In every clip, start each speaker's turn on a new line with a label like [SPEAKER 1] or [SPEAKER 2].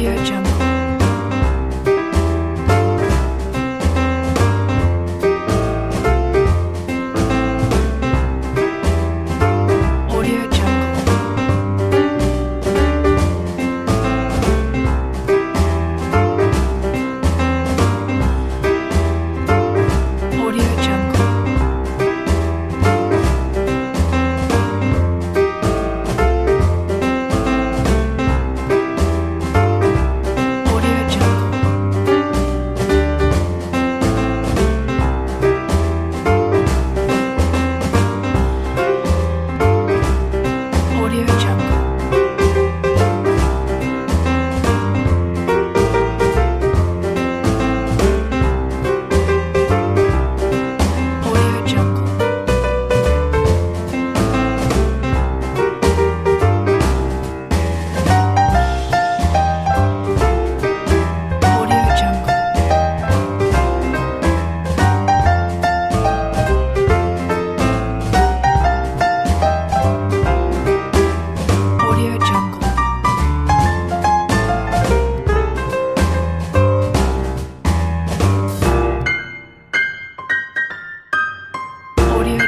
[SPEAKER 1] Audio Jungle.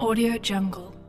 [SPEAKER 1] Audio Jungle.